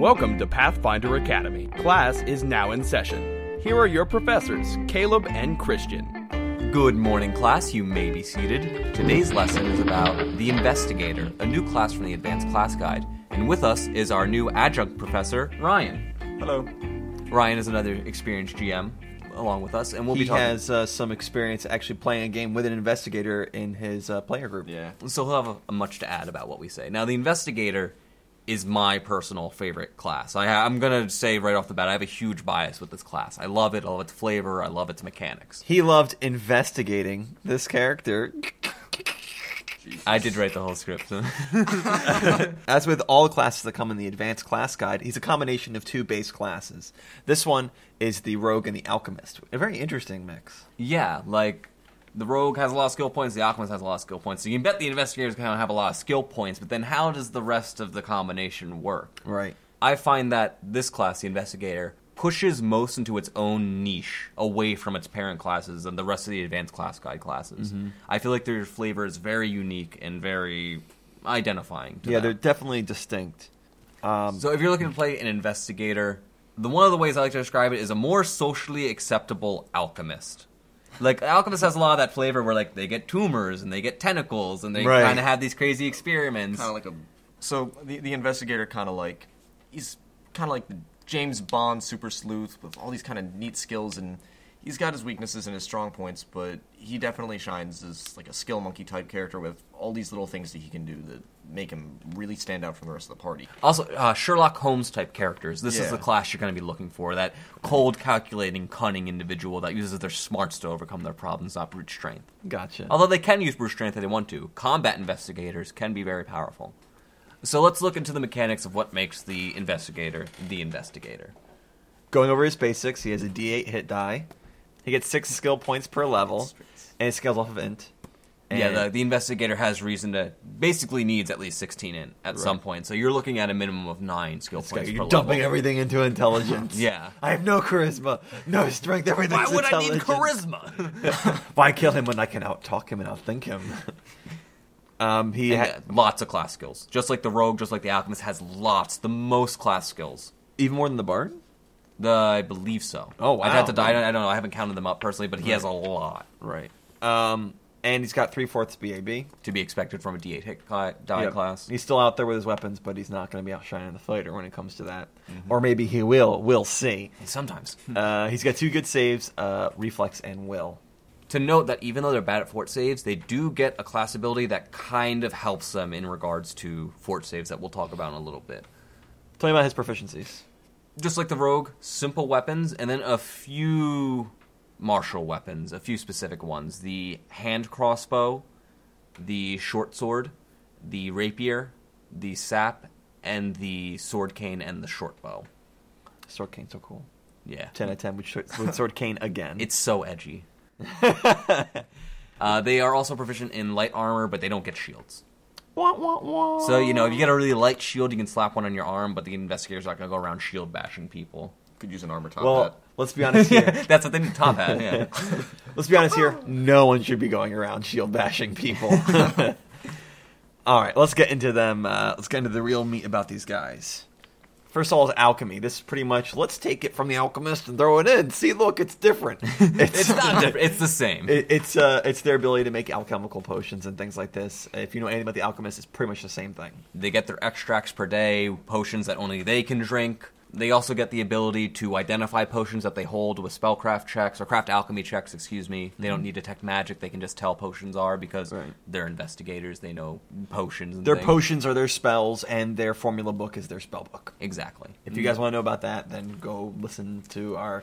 Welcome to Pathfinder Academy. Class is now in session. Here are your professors, Caleb and Christian. Good morning, class. You may be seated. Today's lesson is about the Investigator, a new class from the Advanced Class Guide. And with us is our new adjunct professor, Ryan. Hello. Ryan is another experienced GM along with us, and we'll He be talking. has uh, some experience actually playing a game with an investigator in his uh, player group. Yeah. So he'll have a, a much to add about what we say. Now, the Investigator is my personal favorite class. I, I'm going to say right off the bat, I have a huge bias with this class. I love it. I love its flavor. I love its mechanics. He loved investigating this character. I did write the whole script. As with all classes that come in the advanced class guide, he's a combination of two base classes. This one is the rogue and the alchemist. A very interesting mix. Yeah, like the rogue has a lot of skill points, the alchemist has a lot of skill points. So you can bet the investigators kind of have a lot of skill points, but then how does the rest of the combination work? Right. I find that this class, the investigator, pushes most into its own niche away from its parent classes and the rest of the advanced class guide classes. Mm-hmm. I feel like their flavor is very unique and very identifying. To Yeah, them. they're definitely distinct. Um, So if you're looking to play an investigator, the one of the ways I like to describe it is a more socially acceptable alchemist. Like alchemist has a lot of that flavor where like they get tumors and they get tentacles and they Right. kind of have these crazy experiments. Kind of like a. So the the investigator kind of like he's kind of like the James Bond super sleuth with all these kind of neat skills and he's got his weaknesses and his strong points, but he definitely shines as like a skill monkey type character with all these little things that he can do that make him really stand out from the rest of the party. Also, uh, Sherlock Holmes type characters. This is the class you're going to be looking for. That cold, calculating, cunning individual that uses their smarts to overcome their problems, not brute strength. gotcha. Although they can use brute strength if they want to. Combat investigators can be very powerful. So let's look into the mechanics of what makes the investigator the investigator. Going over his basics, he has a D8 hit die. He gets six skill points per level, and it scales off of int. yeah, the, the investigator has reason to basically needs at least 16 in at some point. So you're looking at a minumum of nine skill guy, points per you're dumping level. everything into intelligence. Yeah. I have no charisma, no strength. Everything's Why would I need charisma? Why kill him when I can outtalk him and outthink him? um, he And, ha- yeah, lots of class skills. Just like the rogue, just like the alchemist has lots, the most class skills. even more than the bard. The I believe so. Oh, I'd have wow. to. I don't, I don't know. I haven't counted them up personally, but he has a lot Right. Um, and he's got three fourths BAB. to be expected from a D8 hit cla- die Yep. class. He's still out there with his weapons, but he's not going to be outshining the fighter when it comes to that. Mm-hmm. Or maybe he will. We'll see. Sometimes. Uh, he's got two good saves, uh, reflex and will. to note that even though they're bad at fort saves, they do get a class ability that kind of helps them in regards to fort saves that we'll talk about in a little bit. Tell me about his proficiencies. Just like the rogue, simple weapons, and then a few martial weapons, a few specific ones. The hand crossbow, the short sword, the rapier, the sap, and the sword cane and the short bow. Sword cane, so cool. Yeah. 10 out of 10 with, short- with sword cane again. It's so edgy. uh, they are also proficient in light armor, but they don't get shields. Wah, wah, wah. So, you know, if you get a really light shield, you can slap one on your arm, but the investigator's are not going to go around shield bashing people. Could use an armor top Well, hat. let's be honest here. That's what they need top hat, yeah. Let's be honest here. No one should be going around shield bashing people. all right, let's get into them. Uh, let's get into the real meat about these guys. First of all, is alchemy. This is pretty much let's take it from the alchemist and throw it in. See, look, it's different. It's, It's not different. It's the same. It, it's uh, it's their ability to make alchemical potions and things like this. If you know anything about the alchemist, it's pretty much the same thing. They get their extracts per day, potions that only they can drink. They also get the ability to identify potions that they hold with spellcraft checks or craft alchemy checks, excuse me. They don't mm-hmm. need to detect magic, they can just tell potions are because Right. they're investigators, they know potions and Their things. potions are their spells, and their formula book is their spell book. Exactly. If you guys want to know about that, then go listen to our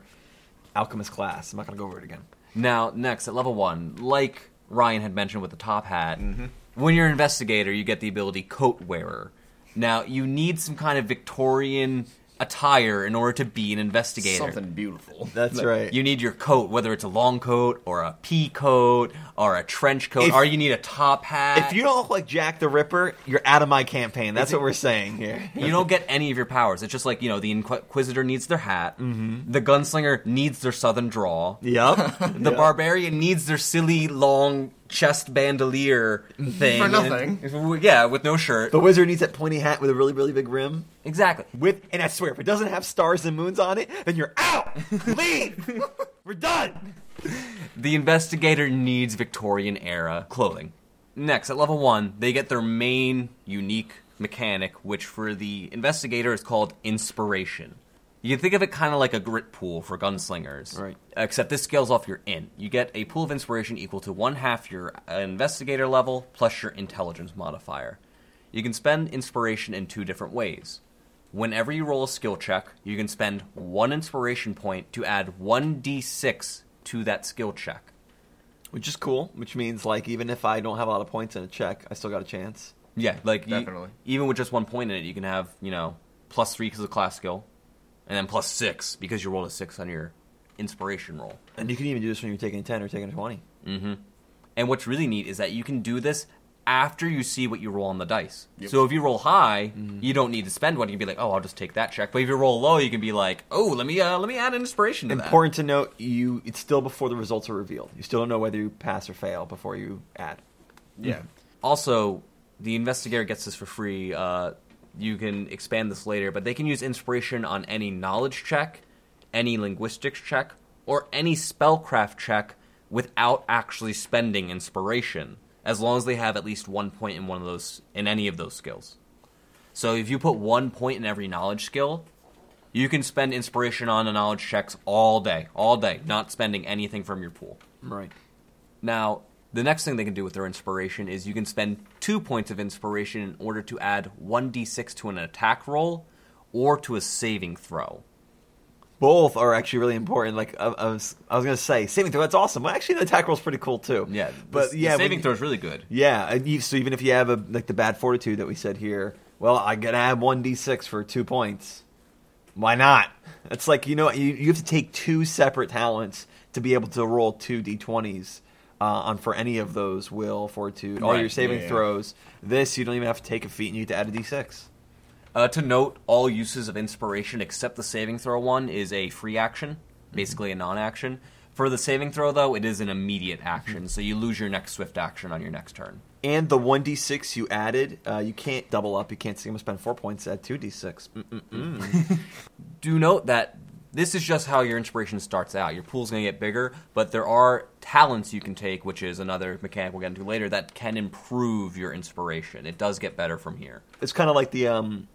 alchemist class. I'm not going to go over it again. Now, next at level one, like Ryan had mentioned with the top hat, mm-hmm. when you're an investigator, you get the ability coat wearer. Now, you need some kind of Victorian attire in order to be an investigator. Something beautiful. That's right. You need your coat, whether it's a long coat or a pea coat or a trench coat, If- or you need a top hat. if you don't look like Jack the Ripper, you're out of my campaign. That's what we're saying here. you don't get any of your powers. It's just like you know, the Inquisitor needs their hat, Mm-hmm. the gunslinger needs their southern draw, Yep. the barbarian needs their silly long chest bandolier thing For and- nothing. yeah, with no shirt. The wizard needs that pointy hat with a really, really big rim. Exactly. With and I swear, if it doesn't have stars and moons on it, then you're out. Leave. We're done. The investigator needs Victorian era clothing. Next, at level one, they get their main unique mechanic, which for the investigator is called inspiration. You can think of it kind of like a grit pool for gunslingers. Right. Except this scales off your int. You get a pool of inspiration equal to one half your investigator level plus your intelligence modifier. You can spend inspiration in two different ways. Whenever you roll a skill check, you can spend one inspiration point to add 1d6 to that skill check. Which is cool. Which means like even if I don't have a lot of points in a check, I still got a chance. Yeah, like you- Definitely. even with just one point in it, you can have you know plus three because of class skill, and then plus six because you rolled a six on your inspiration roll. And you can even do this when you're taking a ten or taking a twenty. Mm-hmm. And what's really neat is that you can do this after you see what you roll on the dice. So if you roll high, you don't need to spend one. You can be like, oh, I'll just take that check. But if you roll low, you can be like, oh, let me uh, let me add an inspiration to that. Important to note, you it's still before the results are revealed. You still don't know whether you pass or fail before you add. Yeah. Also, the investigator gets this for free. Uh, you can expand this later, but they can use inspiration on any knowledge check, any linguistics check, or any spellcraft check without actually spending inspiration, as long as they have at least one point in one of those in any of those skills. So if you put one point in every knowledge skill, you can spend inspiration on the knowledge checks all day, all day, not spending anything from your pool. Right. Now, the next thing they can do with their inspiration is you can spend two points of inspiration in order to add 1d6 to an attack roll or to a saving throw. Both are actually really important. Like I, I was, I was gonna say saving throw. That's awesome. Well, actually, the attack roll's pretty cool too. Yeah, but the, yeah, the saving throw is really good. Yeah, you- so even if you have a like the bad fortitude that we said here, well, I gotta add one d six for two points. Why not? It's like you know you, you have to take two separate talents to be able to roll two d twenties uh, on for any of those will fortitude all Right, your saving yeah, yeah. throws. This you don't even have to take a feat and you get to add a d six. Uh, to note, all uses of inspiration except the saving throw one is a free action, basically a non-action. For the saving throw, though, it is an immediate action, so you lose your next swift action on your next turn. And the one d six you added, uh, you can't double up. You can't say I'm gonna spend four points at two d six. do note that this is just how your inspiration starts out. Your pool's going to get bigger, but there are talents you can take, which is another mechanic we'll get into later, that can improve your inspiration. It does get better from here. It's kind of like the um,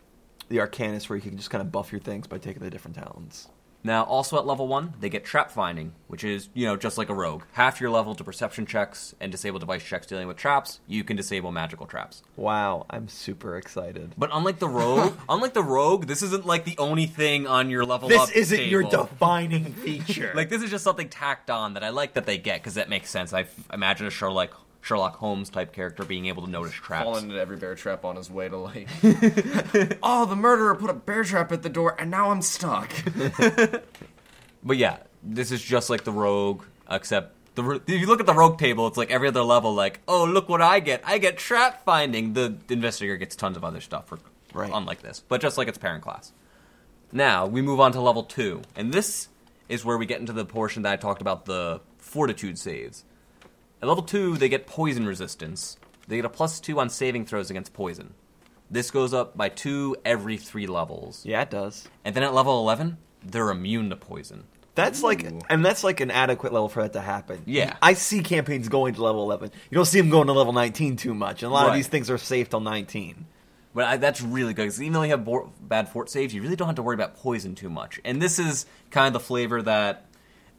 the Arcanist, where you can just kind of buff your things by taking the different talents. Now, also at level 1, they get trap finding, which is, you know, just like a rogue. Half your level to perception checks and disable device checks dealing with traps, you can disable magical traps. Wow, I'm super excited. But unlike the rogue, unlike the rogue, this isn't like the only thing on your level This up isn't your defining feature. Like this is just something tacked on that I like that they get because that makes sense. I f- imagine a Sherlock Sherlock Holmes type character being able to notice traps. Falling into every bear trap on his way to like. oh, the murderer put a bear trap at the door, and now I'm stuck. But yeah, this is just like the rogue, except the if you look at the rogue table, it's like every other level. Like, oh, look what I get! I get trap finding. The investigator gets tons of other stuff, for, Right. unlike this, but just like its parent class. Now we move on to level two, and this is where we get into the portion that I talked about the fortitude saves. At level two, they get poison resistance. They get a plus two on saving throws against poison. This goes up by two every three levels. yeah, it does. And then at level 11, they're immune to poison. That's like, Ooh. and that's like an adequate level for that to happen. Yeah. I see campaigns going to level 11. You don't see them going to level 19 too much. And a lot of these things are safe till 19. But I, that's really good because even though you have bo- bad fort saves, you really don't have to worry about poison too much. And this is kind of the flavor that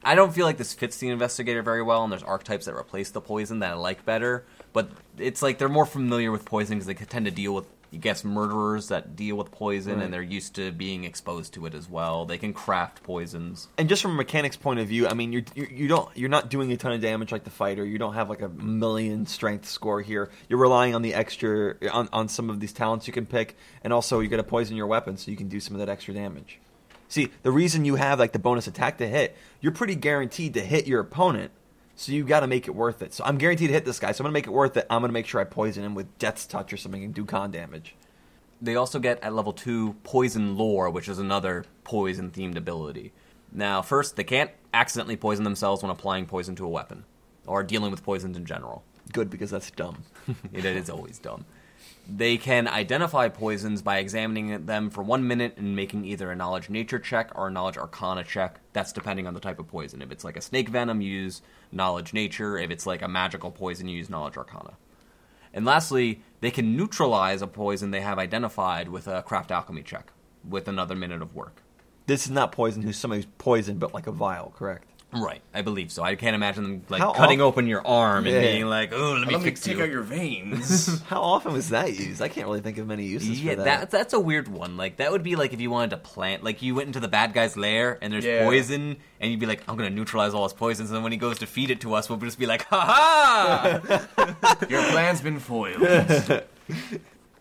I don't feel like this fits the investigator very well. And there's archetypes that replace the poison that I like better. But it's like they're more familiar with poison because they tend to deal with, you guess, murderers that deal with poison, Right. and they're used to being exposed to it as well. They can craft poisons. And just from a mechanics point of view, I mean, you're, you you don't you're not doing a ton of damage like the fighter. You don't have like a million strength score here. You're relying on the extra on, on some of these talents you can pick, and also you got to poison your weapon so you can do some of that extra damage. See, the reason you have like the bonus attack to hit, you're pretty guaranteed to hit your opponent. So you got to make it worth it. So I'm guaranteed to hit this guy. So I'm gonna make it worth it. I'm gonna make sure I poison him with Death's Touch or something and do con damage. They also get at level 2 Poison Lore, which is another poison themed ability. Now, first, they can't accidentally poison themselves when applying poison to a weapon, or dealing with poisons in general. Good because that's dumb. it is always dumb. They can identify poisons by examining them for one minute and making either a knowledge nature check or a knowledge arcana check. That's depending on the type of poison. If it's like a snake venom, use knowledge nature. If it's like a magical poison, use knowledge arcana. And lastly, they can neutralize a poison they have identified with a craft alchemy check with another minute of work. This is not poison who's somebody's poisoned, but like a vial, correct? Right, I believe so. I can't imagine them like How cutting off- open your arm and Yeah. being like, "Oh, let me Let me fix take you." out your veins. How often was that used? I can't really think of many uses yeah, for that. that. that's a weird one. Like that would be like if you wanted to plant, like you went into the bad guy's lair and there's Yeah. poison, and you'd be like, "I'm gonna neutralize all his poisons," and then when he goes to feed it to us, we'll just be like, "Ha ha!" your plan's been foiled.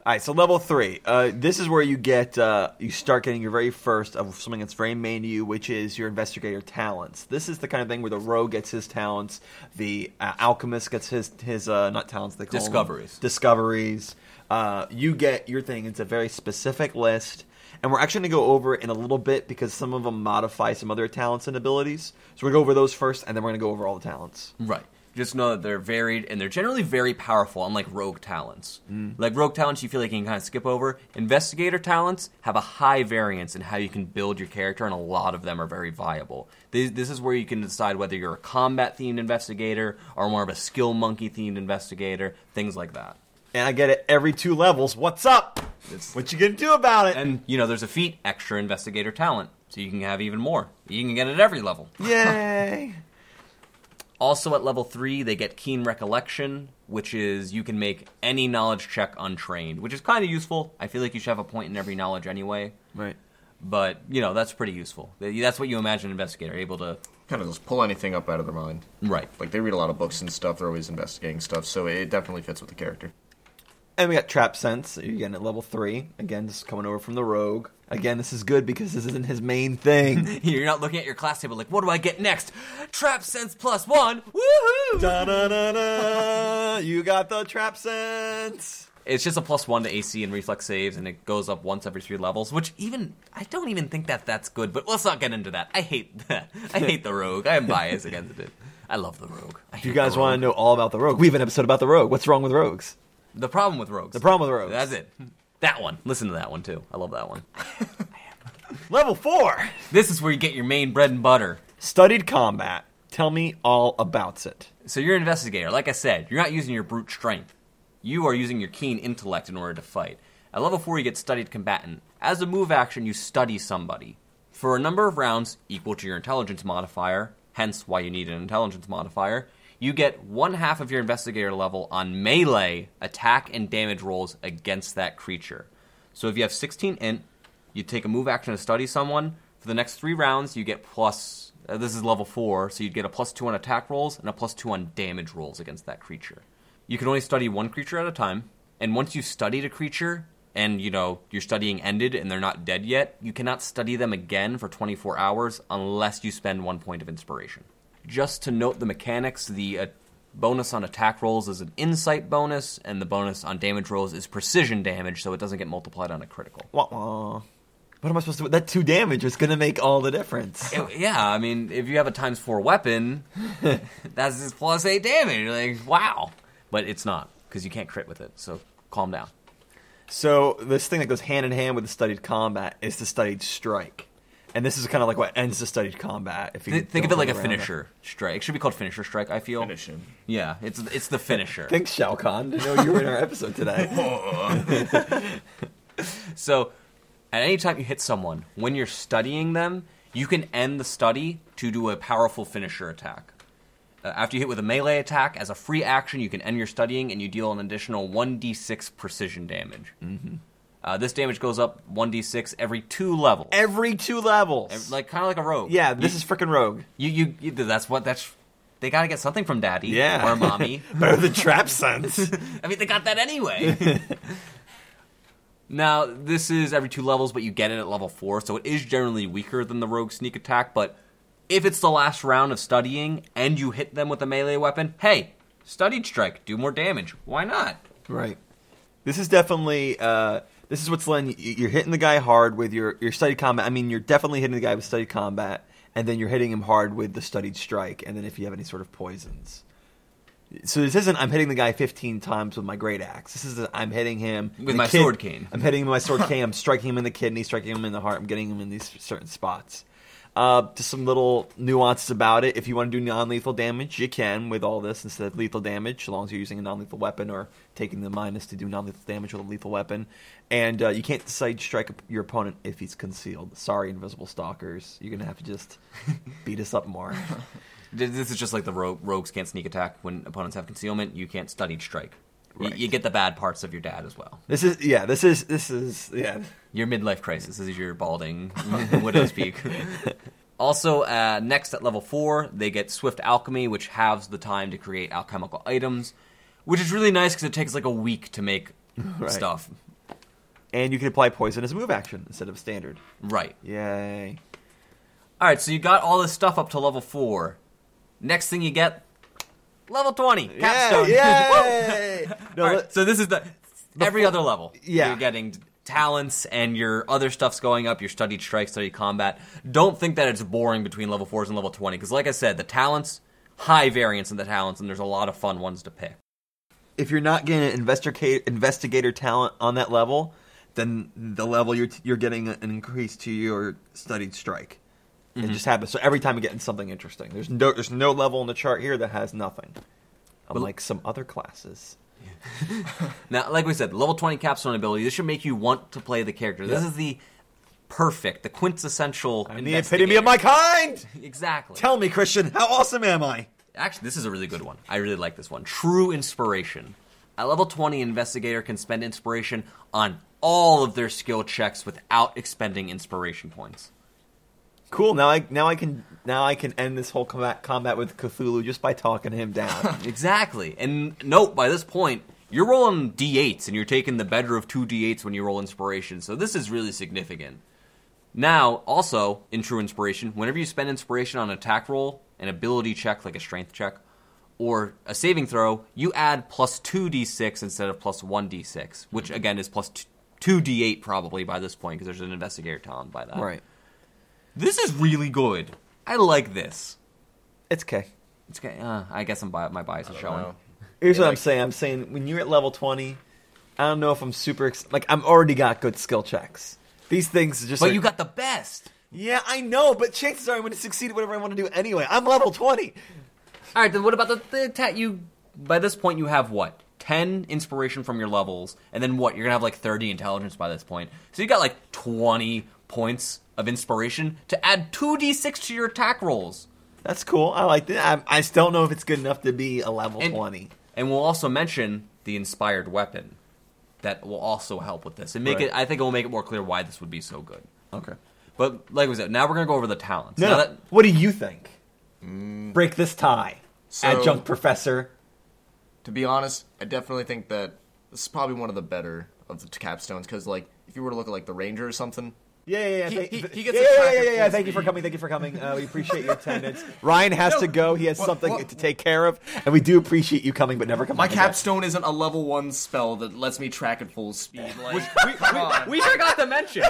All right, so level three. Uh, this is where you get uh, you start getting your very first of something that's very main to you, which is your investigator talents. This is the kind of thing where the rogue gets his talents, the uh, alchemist gets his his uh, not talents they call them. Discoveries. discoveries. Uh, you get your thing. It's a very specific list, and we're actually going to go over it in a little bit because some of them modify some other talents and abilities. So we're going to go over those first, and then we're going to go over all the talents. right. Just know that they're varied and they're generally very powerful, unlike rogue talents. Mm. Like rogue talents, you feel like you can kind of skip over. Investigator talents have a high variance in how you can build your character, and a lot of them are very viable. This, this is where you can decide whether you're a combat themed investigator or more of a skill monkey themed investigator, things like that. And I get it every two levels. What's up? It's- What you gonna do about it? And you know, there's a feat extra investigator talent, so you can have even more. You can get it at every level. Yay! Also at level three, they get keen recollection, which is you can make any knowledge check untrained, which is kind of useful. I feel like you should have a point in every knowledge anyway, right. but you know that's pretty useful. That's what you imagine an investigator able to. kind of just pull anything up out of their mind. Right. Like they read a lot of books and stuff. They're always investigating stuff, so it definitely fits with the character. And we got Trap Sense. You're getting at level three. Again, this is coming over from the Rogue. Again, this is good because this isn't his main thing. You're not looking at your class table like, what do I get next? Trap sense plus one. Woohoo! Da-da-da-da. You got the Trap Sense. It's just a plus one to AC and reflex saves, and it goes up once every three levels. Which even I don't even think that that's good. But let's not get into that. I hate that. I hate the rogue. I am biased against it. I love the rogue. I If you guys want to know all about the Rogue, we have an episode about the Rogue. What's wrong with rogues? the problem with rogues, The problem with rogues. That's it. That one. Listen to that one too. I love that one. Level four. This is where you get your main bread and butter. Studied combat. Tell me all about it. So you're an investigator. Like I said, you're not using your brute strength. You are using your keen intellect in order to fight. At level 4, you get studied combatant. As a move action, you study somebody. For a number of rounds equal to your intelligence modifier, hence why you need an intelligence modifier, you get one half of your investigator level on melee attack and damage rolls against that creature. So if you have 16 int, you take a move action to study someone. For the next three rounds, you get plus. Uh, this is level four, so you'd get a plus two on attack rolls and a plus two on damage rolls against that creature. You can only study one creature at a time, and once you've studied a creature and you know your studying ended and they're not dead yet, you cannot study them again for 24 hours unless you spend one point of inspiration. Just to note the mechanics, the uh, bonus on attack rolls is an insight bonus, and the bonus on damage rolls is precision damage, so it doesn't get multiplied on a critical. Wah, wah. What am I supposed to do? That two damage is going to make all the difference. It- yeah, I mean, if you have a times four weapon, that's just plus eight damage. Like, wow. But it's not, because you can't crit with it, so calm down. So this thing that goes hand in hand with the studied combat is the studied strike, and this is kind of like what ends the studied combat. If you Th- think of it like a go around it. finisher strike. It should be called finisher strike, I feel. Finish him. Yeah, it's it's the finisher. Thanks, Shao Kahn. I know you were in our episode today. So, at any time you hit someone, when you're studying them, you can end the study to do a powerful finisher attack. Uh, after you hit with a melee attack, as a free action, you can end your studying and you deal an additional 1d6 precision damage. Mm-hmm. Uh, this damage goes up 1d6 every two levels. Every two levels. Ev- like kind of like a rogue. yeah, this you, is freaking rogue. you, you you that's what that's they got to get something from daddy Yeah. or mommy. Better than trap sense. I mean, they got that anyway. now, this is every two levels, but you get it at level four, so it is generally weaker than the rogue sneak attack. But if it's the last round of studying and you hit them with a melee weapon, hey, studied strike, do more damage. Why not? right. This is definitely. Uh, this is what's letting you, you're hitting the guy hard with your your studied combat. I mean, you're definitely hitting the guy with studied combat, and then you're hitting him hard with the studied strike, and then if you have any sort of poisons. So this isn't I'm hitting the guy 15 times with my great axe. This is I'm hitting him With my kid- sword cane. I'm hitting him with my sword cane. I'm striking him in the kidney, striking him in the heart. I'm getting him in these certain spots. Uh, just some little nuances about it. If you want to do non-lethal damage, you can with all this instead of lethal damage, as long as you're using a non-lethal weapon or taking the minus to do non-lethal damage with a lethal weapon. And uh, you can't side strike your opponent if he's concealed. Sorry, invisible stalkers. You're gonna have to just beat us up more. This is just like the rogue, rogues can't sneak attack when opponents have concealment. You can't studied strike. Right. You, get the bad parts of your dad as well. This is yeah. This is this is yeah. Your midlife crisis. Is your balding widow's peak. Also, uh, next at level four, they get Swift Alchemy, which halves the time to create alchemical items, which is really nice because it takes like a week to make Right. stuff. And you can apply poison as a move action instead of standard. Right. Yay. All right, so you got all this stuff up to level four. Next thing you get, level twenty, capstone. Yay! no, right, so this is the, every other level. Yeah. you're getting talents and your other stuff's going up. Your studied strike, studied combat. Don't think that it's boring between level fours and level twenty because, like I said, the talents high variance in the talents, and there's a lot of fun ones to pick. if you're not getting an investigator investigator talent on that level, then the level you're you're getting an increase to your studied strike. Mm-hmm. It just happens. So every time you're getting something interesting. There's no there's no level in the chart here that has nothing. Unlike some other classes. Now, like we said, level 20 capstone ability, this should make you want to play the character. This is the perfect, the quintessential. I'm the epitome of my kind. Exactly. Tell me, Christian, how awesome am I? Actually, this is a really good one. I really like this one. True inspiration. At level 20, investigator can spend inspiration on all of their skill checks without expending inspiration points. Cool. Now I now I can now I can end this whole combat combat with Cthulhu just by talking him down. Exactly. And note, by this point, you're rolling d8s and you're taking the better of two d8s when you roll inspiration. So this is really significant. Now, also, in True Inspiration, whenever you spend inspiration on an attack roll, an ability check like a strength check, or a saving throw, you add plus 2d6 instead of plus 1d6, which mm-hmm. again is plus 2d8 probably by this point because there's an investigator talent by that. right. This is really good. I like this. It's okay. It's okay. Uh, I guess I'm bi- my bias is showing. know. Here's Yeah, what I'm saying. I'm saying when you're at level 20, I don't know if I'm super ex- like I'm already got good skill checks. These things just But are- you got the best. Yeah, I know, but chances are I'm going to succeed at whatever I want to do anyway. I'm level 20. All right, then what about the, the ta- you? By this point, you have what? Ten inspiration from your levels, and then what? You're gonna have like thirty intelligence by this point. So you got like twenty points of inspiration to add two d6 to your attack rolls. That's cool. I like that. I, I still don't know if it's good enough to be a level And- 20. And we'll also mention the inspired weapon that will also help with this and make Right. it. I think it will make it more clear why this would be so good. Okay. But like we said, now we're gonna go over the talents. No, Now that- What do you think? Mm. Break this tie. So- Adjunct professor. To be honest, I definitely think that this is probably one of the better of the capstones because, like, if you were to look at like the ranger or something, Yeah, yeah, yeah. He- thank- he- he gets yeah, a yeah, yeah, yeah, yeah. Thank you for coming. Thank you for coming. Uh, we appreciate your attendance. Ryan has No, to go. He has what- something what- to take care of, and we do appreciate you coming, but never come. my back again. capstone isn't a level one spell that lets me track at full speed. Like, come on. We forgot to mention.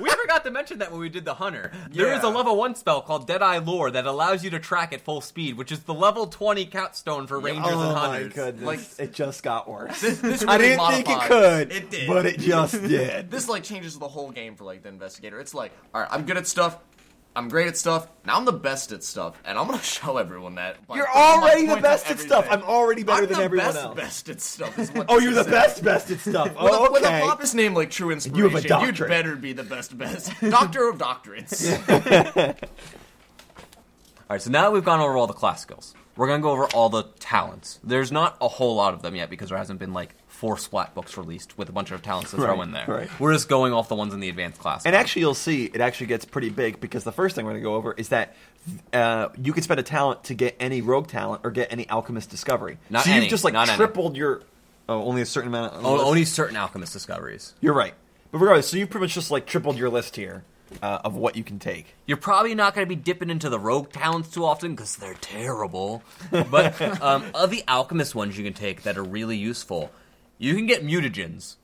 We forgot to mention that when we did the hunter. There is a level one spell called Deadeye Lore that allows you to track at full speed, which is the level twenty capstone for rangers Oh and my hunters. goodness! Like- it just got worse. this I really didn't think it could. It did. but it just did. this like changes the whole game for like the investigator. It's like, all right, I'm good at stuff. I'm great at stuff. Now I'm the best at stuff, and I'm gonna show everyone that. You're putting already the best at stuff. I'm already better I'm than the everyone best, else. Best at stuff. Is what Oh, you're the this best, best at stuff. With, Oh, a, with a okay. pompous name like True Inspiration, You have a would better be the best best. Doctor of doctorates. All right, so now that we've gone over all the class skills, we're gonna go over all the talents. There's not a whole lot of them yet because there hasn't been like four splat books released with a bunch of talents to throw Right, in there. right. We're just going off the ones in the advanced class. And actually, you'll see it actually gets pretty big because the first thing we're going to go over is that uh, you can spend a talent to get any rogue talent or get any alchemist discovery. Not so you've just like not any. tripled your. Oh, only a certain amount. Of, O- only certain alchemist discoveries. You're right, but regardless, so you pretty much just like tripled your list here uh, of what you can take. You're probably not going to be dipping into the rogue talents too often because they're terrible. But um, of the alchemist ones you can take that are really useful, you can get mutagens.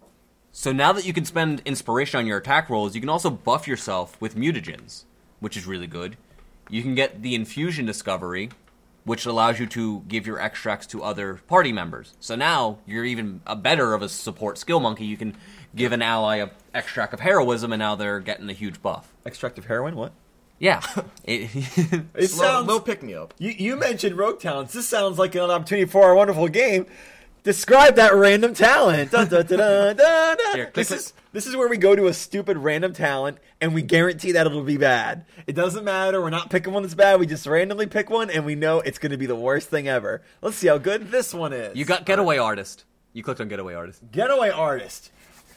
So now that you can spend inspiration on your attack rolls, you can also buff yourself with mutagens, which is really good. You can get the infusion discovery, which allows you to give your extracts to other party members. So now you're even a better of a support skill monkey. You can give an ally a extract of heroism, and now they're getting a huge buff. Extract of heroin. What? Yeah, it, It Little, little pick me up. You, you mentioned rogue talents. This sounds like an opportunity for our wonderful game. Describe that random talent. Dun, dun, dun. Here, this, is, this is where we go to a stupid random talent and we guarantee that it'll be bad. It doesn't matter. We're not picking one that's bad. We just randomly pick one and we know it's going to be the worst thing ever. Let's see how good this one is. you got getaway artist. You clicked on getaway artist. Getaway artist.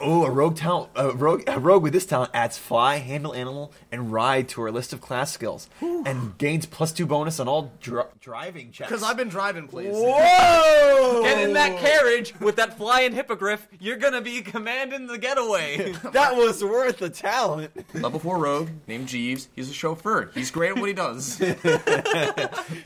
Oh, a rogue talent. A rogue, a rogue with this talent adds fly, handle animal, and ride to our list of class skills, and gains plus two bonus on all dri- driving checks. Because I've been driving places. Whoa! Get in that carriage with that flying hippogriff. You're gonna be commanding the getaway. That was worth the talent. Level 4 rogue named Jeeves. He's a chauffeur. He's great at what he does.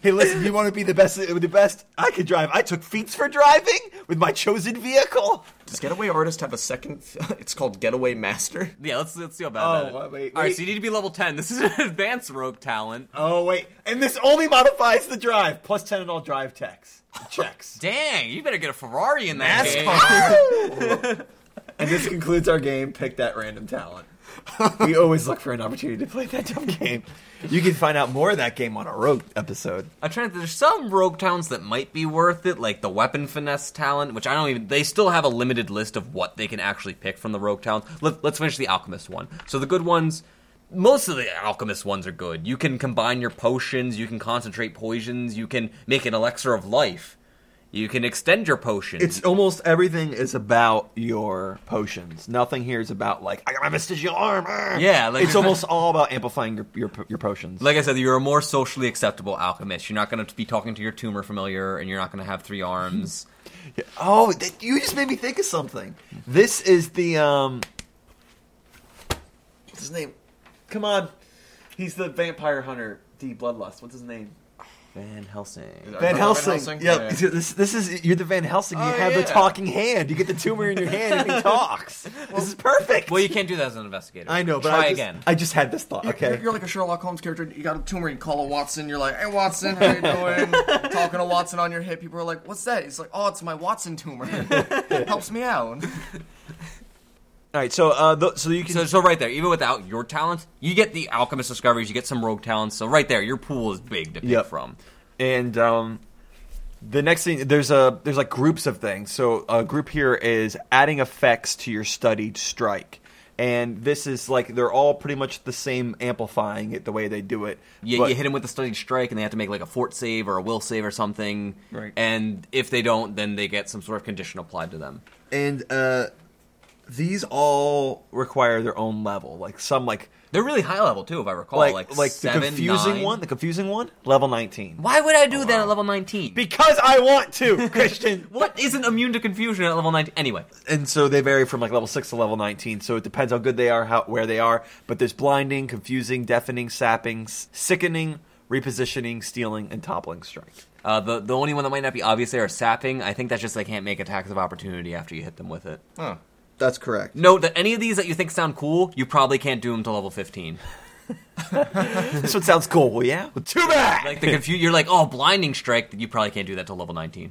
Hey, listen, you want to be the best? The best I could drive. I took feats for driving with my chosen vehicle. Does Getaway Artist have a second? It's called Getaway Master. yeah, let's let's see how bad Oh, that is. wait, All right, so you need to be level ten. This is an advanced rogue talent. Oh wait, and this only modifies the drive. Plus ten in all drive checks. Checks. Dang, you better get a Ferrari in that game. NASCAR. and this concludes our game. Pick that random talent. We always look for an opportunity to play that dumb game. You can find out more of that game on a Rogue episode. I'm trying to. There's some rogue talents that might be worth it, like the weapon finesse talent, which I don't even. They still have a limited list of what they can actually pick from the rogue talents. Let, let's finish the alchemist one. So the good ones. Most of the alchemist ones are good. You can combine your potions. You can concentrate poisons. You can make an elixir of life. You can extend your potions. It's almost everything is about your potions. Nothing here is about like I got my vestigial armor. Yeah, like, it's almost all about amplifying your your, your potions. like I said, you're a more socially acceptable alchemist. You're not going to be talking to your tumor familiar, and you're not going to have three arms. Oh, that, you just made me think of something. This is the um. What's his name? Come on, he's the vampire hunter. D Bloodlust. What's his name? Van Helsing. Van Van Helsing. Helsing? Yep. Yeah. This, this is you're the Van Helsing. You Oh, have the talking hand. You get the tumor in your hand and he talks. this is perfect. Well, you can't do that as an investigator. I know, but try I just, again. I just had this thought. Okay. You're, you're like a Sherlock Holmes character. You got a tumor. You call a Watson. You're like, "Hey, Watson, how you doing?" Talking to Watson on your hip. People are like, "What's that?" He's like, "Oh, it's my Watson tumor. It Helps me out." All right. So uh, th- so you can So, so right there, even without your talents, you get the alchemist discoveries, you get some rogue talents. So right there, your pool is big to pick Yep. from. and um, the next thing there's a there's like groups of things. So a group here is adding effects to your studied strike, and this is like they're all pretty much the same, amplifying it the way they do it. You, But- you hit them with the studied strike, and they have to make like a fort save or a will save or something. Right. And if they don't, then they get some sort of condition applied to them. and uh, these all require their own level. Like some like They're really high level too, if I recall. like Like, like, the confusing nine. one, the confusing one, level nineteen. Why would I do that at level nineteen? Because I want to, Christian. what isn't immune to confusion at level nineteen? Anyway, and so they vary from like level six to level nineteen. So it depends how good they are, how where they are. But there's blinding, confusing, deafening, sapping, sickening, repositioning, stealing, and toppling strike. uh, the the only one that might not be obvious there is sapping. I think that's just they can't make attacks of opportunity after you hit them with it. Huh. That's correct. Note that any of these that you think sound cool, you probably can't do them to level 15. This one sounds cool. Well, yeah. Well, too bad. Like the confu- you're like, oh, blinding strike. You probably can't do that to level 19.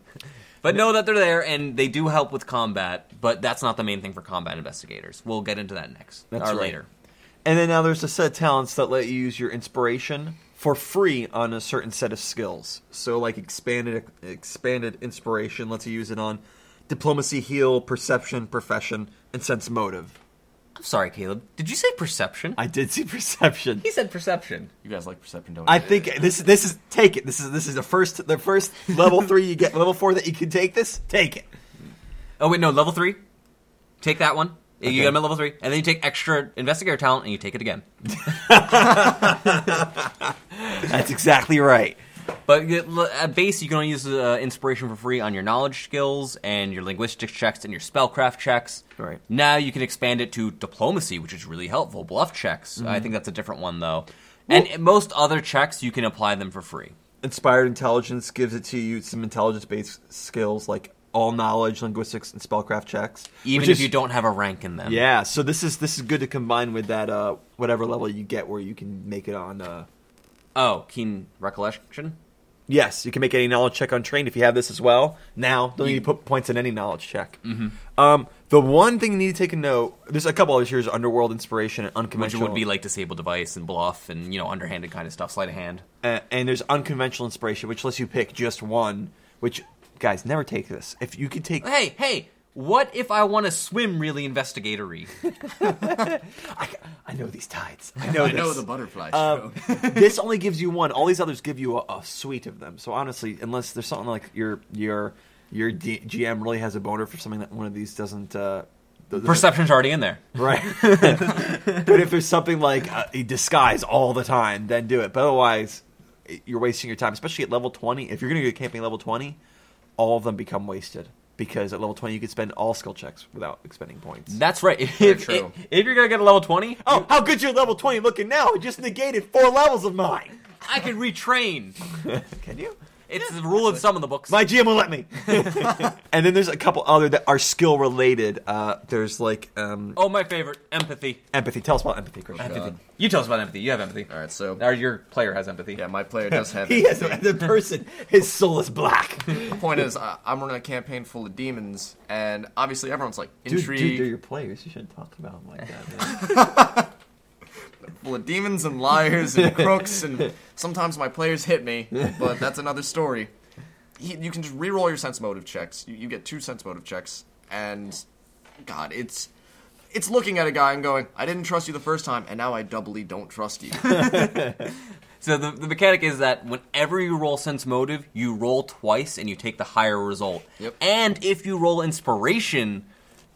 but know that they're there and they do help with combat. But that's not the main thing for combat investigators. We'll get into that next That's or right. later. And then now there's a set of talents that let you use your inspiration for free on a certain set of skills. So like expanded expanded inspiration lets you use it on diplomacy, heal, perception, profession, and sense motive. I'm sorry, Caleb. Did you say perception? I did see perception. he said perception. You guys like perception, don't I think this this is take it. This is this is the first the first level three you get level four that you can take this. Take it. Oh wait, no, level three. Take that one. You Okay. get them at level three, and then you take extra investigator talent, and you take it again. That's exactly right. But at base, you can only use uh, inspiration for free on your knowledge skills and your linguistics checks and your spellcraft checks. Right. Now you can expand it to diplomacy, which is really helpful. Bluff checks. I think that's a different one though. And most other checks, you can apply them for free. Inspired intelligence gives it to you some intelligence based skills like all knowledge, linguistics, and spellcraft checks. Even if is- you don't have a rank in them. Yeah, so this is this is good to combine with that uh, whatever level you get where you can make it on. Uh, Oh, keen recollection. Yes, you can make any knowledge check on trained if you have this as well. Now, don't need to put points in any knowledge check. Mm-hmm. Um, the one thing you need to take a note. There's a couple others here: is underworld inspiration and unconventional. Which would be like disable device and bluff and you know underhanded kind of stuff, sleight of hand. uh, and there's unconventional inspiration, which lets you pick just one. Which guys never take this. If you could take, Hey, hey, what if I want to swim really investigatory? I, I know these tides. I know. I this. know the butterflies. Um, this only gives you one. All these others give you a, a suite of them. So honestly, unless there's something like your your your D- GM really has a boner for something that one of these doesn't. Uh, doesn't- Perception's already in there. right? but if there's something like uh, a disguise all the time, then do it. But otherwise, you're wasting your time, especially at level 20. If you're going to go camping level 20, all of them become wasted because at level 20 you can spend all skill checks without expending points. That's right. If, true. if, if you're gonna get a level twenty, Oh, how good you're level 20 looking now! It just negated four levels of mine. I can retrain. Can you? It's the rule of some in the books. My GM will let me. and then there's a couple other that are skill related. Uh, there's like um, oh, my favorite, empathy. empathy. Tell us about empathy, Christian. Empathy. You tell us about empathy. You have empathy. All right, so Or your player has empathy. yeah, my player does have. He has the person. His soul is black. The point is, I, I'm running a campaign full of demons, and obviously everyone's like Dude, intrigued, dude, they're your players. You shouldn't talk about them like that. Man. Full of demons and liars and crooks, and sometimes my players hit me, but that's another story. He, you can just re-roll your sense motive checks. You, you get two sense motive checks, and God, it's it's looking at a guy and going, "I didn't trust you the first time, and now I doubly don't trust you." So the, the mechanic is that whenever you roll sense motive, you roll twice and you take the higher result. Yep. And if you roll inspiration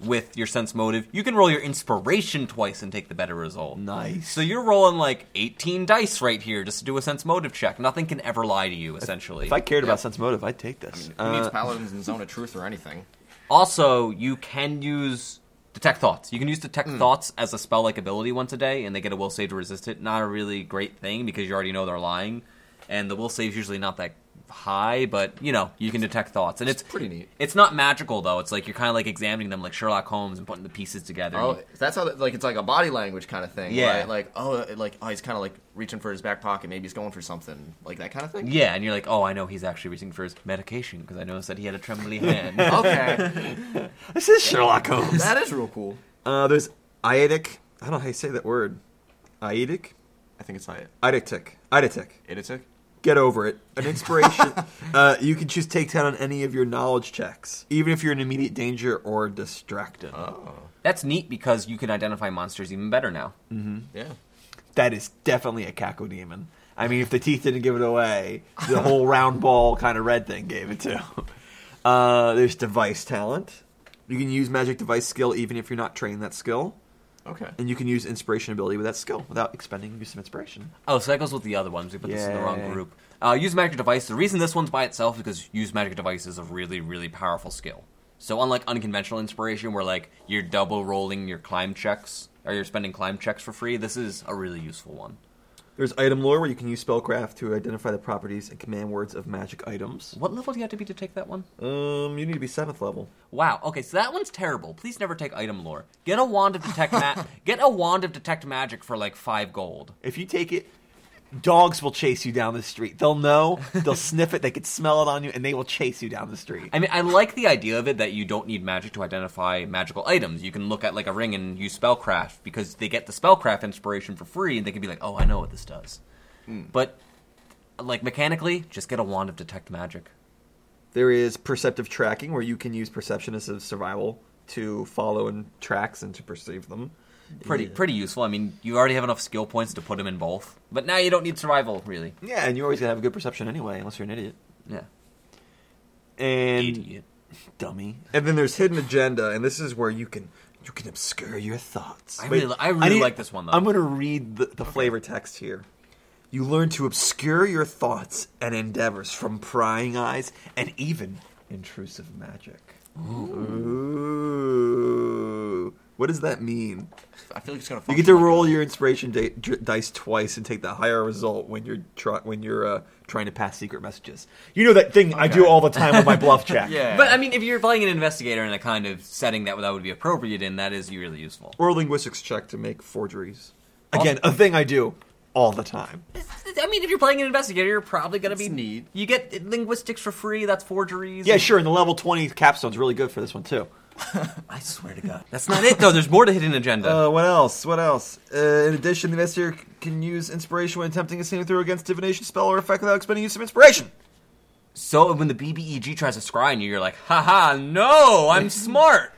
with your sense motive, you can roll your inspiration twice and take the better result. nice. So you're rolling like 18 dice right here just to do a sense motive check. Nothing can ever lie to you, essentially. if I cared Yeah. about sense motive, I'd take this. I mean, Who needs Uh, paladins in Zone of Truth or anything? Also, you can use detect thoughts. You can use detect thoughts as a spell like ability once a day, and they get a will save to resist it. Not a really great thing because you already know they're lying, and the will save's usually not that high, but you know you can detect thoughts, and it's, pretty neat. It's not magical though. It's like you're kind of like examining them like Sherlock Holmes and putting the pieces together. Oh, that's how like it's like a body language kind of thing. Yeah. right? like oh, like oh, he's kind of like reaching for his back pocket. Maybe he's going for something like that kind of thing. yeah, and you're like, oh, I know he's actually reaching for his medication because I noticed that he had a trembly hand. Okay, this is Sherlock Holmes. that is real cool. Uh, there's Eidetic. I don't know how you say that word. Eidetic? I think it's not Eidetic. Eidetic. Iditic. Get over it. An inspiration. uh, you can choose take 10 on any of your knowledge checks, even if you're in immediate danger or distracted. Oh, That's neat because you can identify monsters even better now. yeah. that is definitely a cacodaemon. I mean, if the teeth didn't give it away, the whole round ball kind of red thing gave it to. Uh, there's device talent. You can use magic device skill even if you're not trained that skill, Okay. and you can use inspiration ability with that skill without expending use of inspiration. Oh, so that goes with the other ones. We put this in the wrong Yay. group. Uh, use magic device. The reason this one's by itself is because use magic device is a really, really powerful skill. So unlike unconventional inspiration, where like you're double rolling your climb checks or you're spending climb checks for free, this is a really useful one. There's item lore where you can use spellcraft to identify the properties and command words of magic items. What level do you have to be to take that one? Um, you need to be seventh level. Wow. Okay, so that one's terrible. Please never take item lore. Get a wand of detect ma- Get a wand of detect magic for like five gold. If you take it, dogs will chase you down the street. They'll know, they'll sniff it, they can smell it on you, and they will chase you down the street. I mean, I like the idea of it that you don't need magic to identify magical items. You can look at like a ring and use spellcraft because they get the spellcraft inspiration for free, and they can be like, "Oh, I know what this does." Hmm. But like mechanically, just get a wand of detect magic. There is perceptive tracking where you can use perception as a survival to follow and tracks and to perceive them. Pretty pretty useful. I mean, you already have enough skill points to put them in both, but now you don't need survival really. Yeah, and you always gotta have a good perception anyway, unless you're an idiot. Yeah. And Idiot. dummy. And then there's hidden agenda, and this is where you can you can obscure your thoughts. I really I really need- like this one, though. I'm gonna read the, the flavor text here. You learn to obscure your thoughts and endeavors from prying eyes and even intrusive magic. Ooh. What does that mean? I feel like it's gonna. You get to roll your inspiration da- dr- dice twice and take the higher result when you're try- when you're uh, trying to pass secret messages. You know that thing I do all the time with my bluff check. Yeah. But I mean, if you're playing an investigator in a kind of setting that that would be appropriate in, that is really useful. Or a linguistics check to make forgeries. Again, a thing I do all the time. I mean, if you're playing an investigator, you're probably gonna be It's neat. You get linguistics for free. That's forgeries. Yeah, sure. And the level twenty capstone's really good for this one too. I swear to God, that's not it though. There's more to hidden agenda. Uh, what else? What else? Uh, in addition, the investigator c- can use inspiration when attempting a saving throw against divination spell or effect without expending use of inspiration. So when the BBEG tries to scry on you, you're like, haha, no, I'm smart.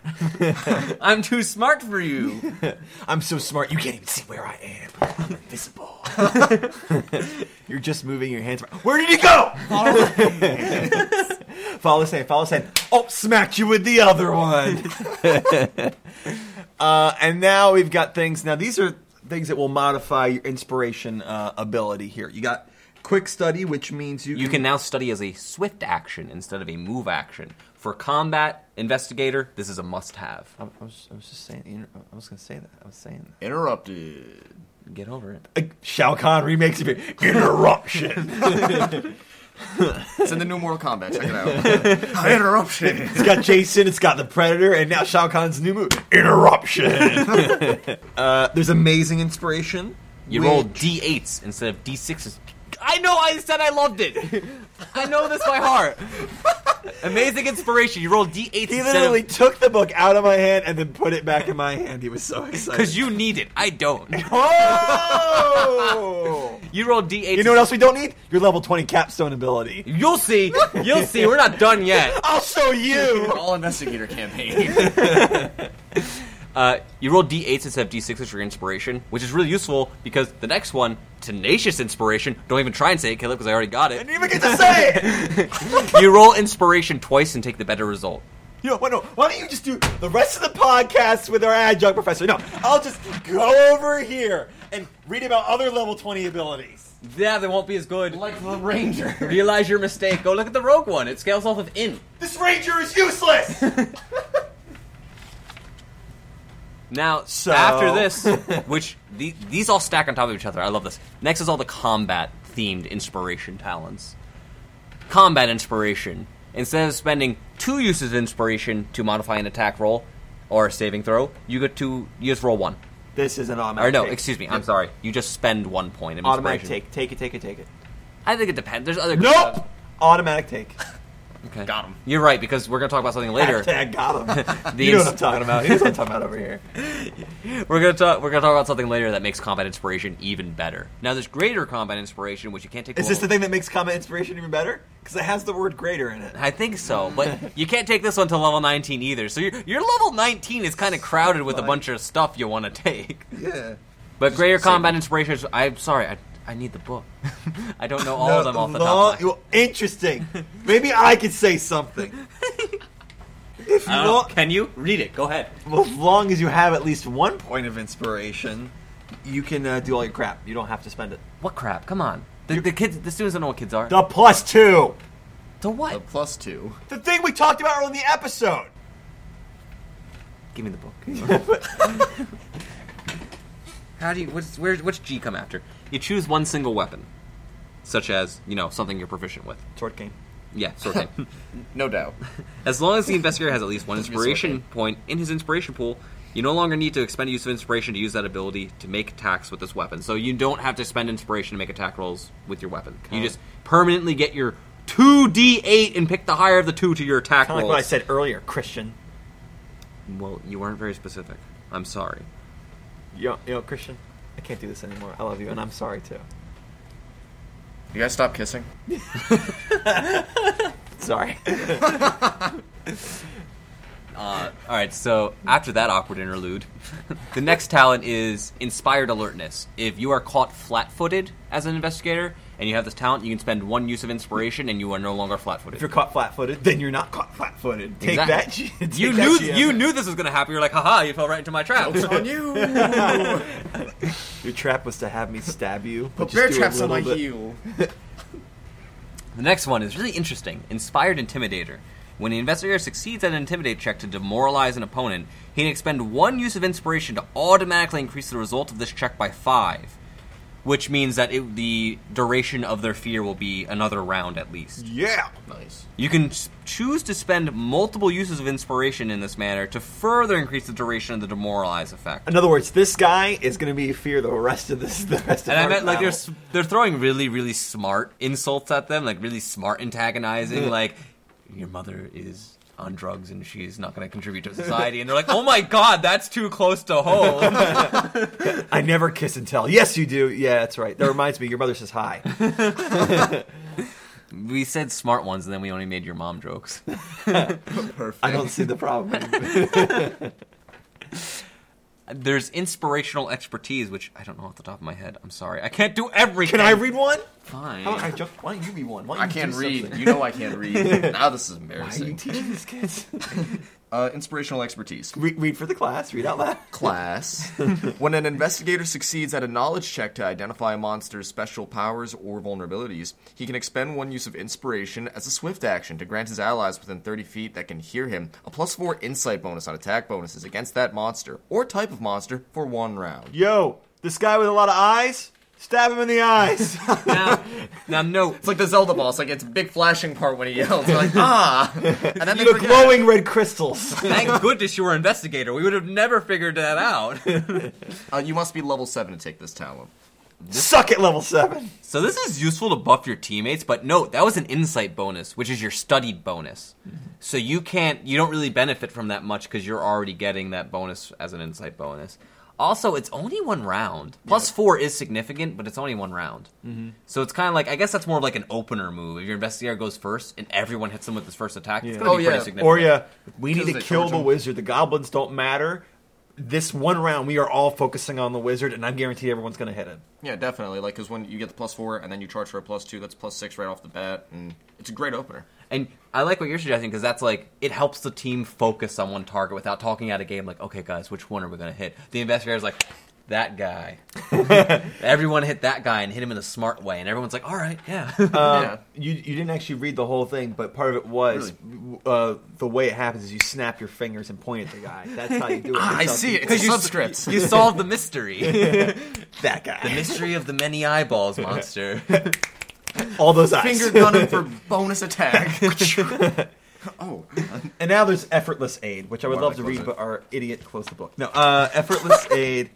I'm too smart for you. I'm so smart, you can't even see where I am. I'm invisible. You're just moving your hands. around. Where did he go? Follow the same. Follow the same. Oh, smacked you with the other one. uh, and now we've got things. Now these are things that will modify your inspiration uh, ability here. You got quick study, which means you You can now study as a swift action instead of a move action. For combat investigator, this is a must-have. I was, I was just saying. I was going to say that. I was saying that. Interrupted. Get over it. Uh, Shao Kahn remakes of it. Interruption. It's in the new Mortal Kombat. Check it out. Interruption. It's got Jason, it's got the Predator, and now Shao Kahn's new move, Interruption. uh, there's amazing inspiration. You which- roll d8s instead of d6s. I know. I said I loved it. I know this by heart. Amazing inspiration. You rolled d8 He literally of took the book out of my hand and then put it back in my hand. He was so excited. because you need it. I don't. Oh! You rolled d8. you know what else we don't need? Your level 20 capstone ability. You'll see. You'll see. We're not done yet. I'll show you. All investigator campaign. Uh, you roll d8s instead of d6s for your inspiration, which is really useful because the next one, tenacious inspiration. Don't even try and say it, Caleb, because I already got I it. didn't even get to say it. you roll inspiration twice and take the better result. You know, why, no, why don't you just do the rest of the podcast with our adjunct professor? No, I'll just go over here and read about other level 20 abilities. Yeah, they won't be as good. like the Ranger. Realize your mistake. Go look at the rogue one. It scales off of in. This ranger is useless! Now, So- after this, which the, these all stack on top of each other. I love this. Next is all the combat themed inspiration talents. Combat inspiration. Instead of spending two uses of inspiration to modify an attack roll or a saving throw, you get to you just roll one. this is an automatic Or no, take. excuse me. I'm sorry. You just spend one point of Automatic inspiration. take. Take it, take it, take it. I think it depends. There's other. Nope! Automatic take. Okay. Got him. You're right because we're gonna talk about something later. Hashtag got him. You know what I'm talking about. He knows what I'm talking about over here. We're gonna talk. We're gonna talk about something later that makes combat inspiration even better. Now, there's greater combat inspiration, which you can't take. Is this the thing that makes combat inspiration even better? Because it has the word greater in it. I think so, but you can't take this one to level 19 either. So your your level 19 is kind of crowded with a bunch of stuff you want to take. Yeah. But greater combat inspiration. I'm sorry, I, I need the book. I don't know all of them off the top. long- Of my, well, interesting. Maybe I could say something. If you I don't want, Can you read it? Go ahead. well, as long as you have at least one point of inspiration, you can uh, do all your crap. You don't have to spend it. What crap? Come on. The, the kids, the students don't know what kids are. The plus two. The what? The plus two. The thing we talked about earlier in the episode. Give me the book. How do you? What's where? What's G come after? You choose one single weapon, such as you know something you're proficient with. Sword game. Yeah, sword game. No doubt. As long as the investigator has at least one Must be a sword inspiration point in his inspiration pool, you no longer need to expend a use of inspiration to use that ability to make attacks with this weapon. So you don't have to spend inspiration to make attack rolls with your weapon. You just permanently get your 2d8 and pick the higher of the two to your attack Kind of rolls. like what I said earlier, Christian. Well, you weren't very specific. I'm sorry. You know, Christian, I can't do this anymore. I love you, and I'm sorry too. You guys stop kissing? Sorry. Uh, all right, so after that awkward interlude, the next talent is inspired alertness. If you are caught flat-footed as an investigator and you have this talent, you can spend one use of inspiration and you are no longer flat-footed. if you're caught flat-footed, then you're not caught flat-footed. Take Exactly. that. take you that, knew GM. you knew this was going to happen. You're like, haha, you fell right into my trap. on you. Your trap was to have me stab you. But Put bear traps on my little bit- heel. The next one is really interesting. Inspired Intimidator. When the investigator succeeds at an intimidate check to demoralize an opponent, he can expend one use of inspiration to automatically increase the result of this check by five. which means that it, the duration of their fear will be another round at least. Yeah. Nice. You can choose to spend multiple uses of inspiration in this manner to further increase the duration of the demoralize effect. In other words, this guy is going to be fear the rest of this. The rest of And I our meant like they're they're throwing really really smart insults at them, like really smart antagonizing, like your mother is on drugs and she's not going to contribute to society, and they're like, oh my god, that's too close to home. I never kiss and tell. Yes, you do. Yeah, that's right. That reminds me. Your mother says hi. we said smart ones, and then we only made your mom jokes. Perfect. I don't see the problem. There's inspirational expertise, which I don't know off the top of my head. I'm sorry, I can't do everything. Can I read one? Fine. How, I just, why don't you read one? Why don't I you can't do read. something? You know I can't read. now this is Why are you embarrassing. teaching these kids? Uh, inspirational expertise. read, read for the class. Read out loud. Class. when an investigator succeeds at a knowledge check to identify a monster's special powers or vulnerabilities, he can expend one use of inspiration as a swift action to grant his allies within 30 feet that can hear him a plus 4 insight bonus on attack bonuses against that monster or type of monster for one round. Yo, this guy with a lot of eyes. Stab him in the eyes. now, now note It's like the Zelda boss, like it's a big flashing part when he yells, You're like, ah! And then they the forget. glowing red crystals. Thank goodness you were an investigator. We would have never figured that out. Uh, you must be level 7 to take this talent. Suck at level seven. so this is useful to buff your teammates, but note that was an insight bonus, which is your studied bonus. So you can't, you don't really benefit from that much because you're already getting that bonus as an insight bonus. Also, it's only one round. Plus four is significant, but it's only one round. Mm-hmm. So it's kind of like I guess that's more of like an opener move. If your investigator goes first and everyone hits them with his first attack, it's going to Oh, be yeah. pretty significant. Or yeah, we need to kill the him. wizard. The goblins don't matter. This one round, we are all focusing on the wizard, and I'm guaranteed everyone's going to hit him. Yeah, definitely. Like, because when you get the plus 4 and then you charge for a plus 2, that's plus 6 right off the bat, and it's a great opener. And I like what you're suggesting because that's like it helps the team focus on one target without talking out a game. Like, okay, guys, which one are we gonna hit? The investigator's like, that guy. Everyone hit that guy and hit him in a smart way, and everyone's like, all right, yeah. Um, Yeah. you you didn't actually read the whole thing, but part of it was uh, the way it happens is you snap your fingers and point at the guy. That's how you do it. Ah, I see it. It's a subscript. you solve the mystery, that guy. The mystery of the many eyeballs monster. All those eyes. Finger gun him for bonus attack. oh. And now there's effortless aid, which I would Why love did to I read, close but our idiot closed the book. No, uh, effortless aid.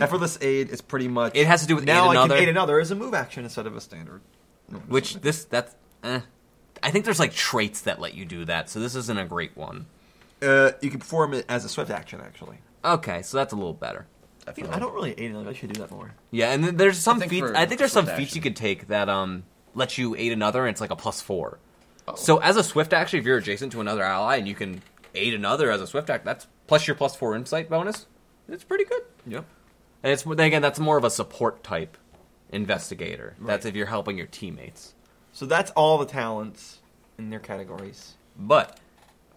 Effortless aid is pretty much. It has to do with now aid I another. can aid another as a move action instead of a standard. Which this that's. Eh. I think there's like traits that let you do that, so this isn't a great one. uh, you can perform it as a swift action. Actually, Okay, so that's a little better. you know, I don't really aid another. I should do that more. Yeah, and then there's some think feats. for I think there's some swift feats action. you could take that um let you aid another, and it's like a plus four. Oh. So as a swift action, if you're adjacent to another ally and you can aid another as a swift act, that's plus your plus four insight bonus. It's pretty good. Yep. And it's then again, that's more of a support type investigator. That's if you're helping your teammates. So that's all the talents in their categories. But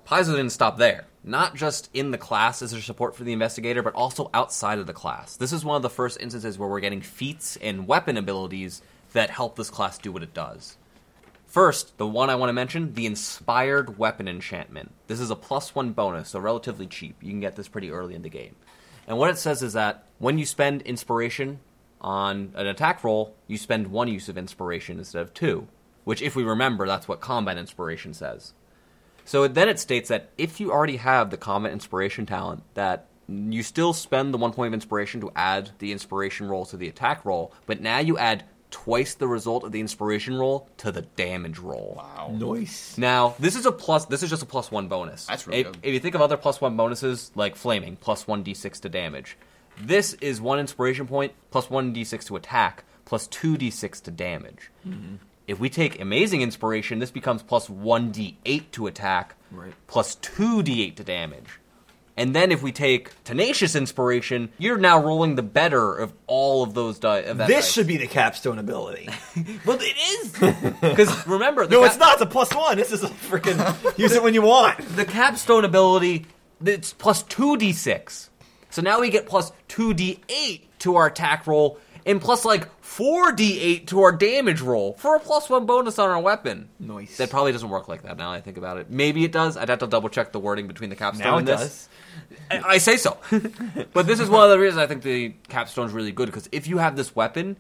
Paizo didn't stop there. Not just in the class is there support for the investigator, but also outside of the class. This is one of the first instances where we're getting feats and weapon abilities that help this class do what it does. First, the one I want to mention, the Inspired Weapon Enchantment. This is a plus one bonus, so relatively cheap. You can get this pretty early in the game. And what it says is that when you spend inspiration on an attack roll, you spend one use of inspiration instead of two. Which, if we remember, that's what combat inspiration says. So then it states that if you already have the combat inspiration talent, that you still spend the one point of inspiration to add the inspiration roll to the attack roll, but now you add twice the result of the inspiration roll to the damage roll. Wow. Nice. Now, this is a plus. This is just a plus one bonus. That's really if, good. if you think of other plus one bonuses like flaming, plus one d6 to damage. This is one inspiration point plus one d6 to attack, plus two d6 to damage. Mm-hmm. If we take amazing inspiration, this becomes plus one d8 to attack, Right. plus two d8 to damage. And then if we take tenacious inspiration, you're now rolling the better of all of those die. Of This dice. should be the capstone ability. Well, it is because remember, the no, it's not. It's a plus one. This is a freaking use it when you want. the capstone ability it's plus 2d6 so now we get plus 2d8 to our attack roll and plus like 4d8 to our damage roll for a plus one bonus on our weapon Nice. that probably doesn't work like that now that i think about it maybe it does i'd have to double check the wording between the capstone Now it and this does. I, say so but this is one of the reasons i think the capstone's really good because if you have this weapon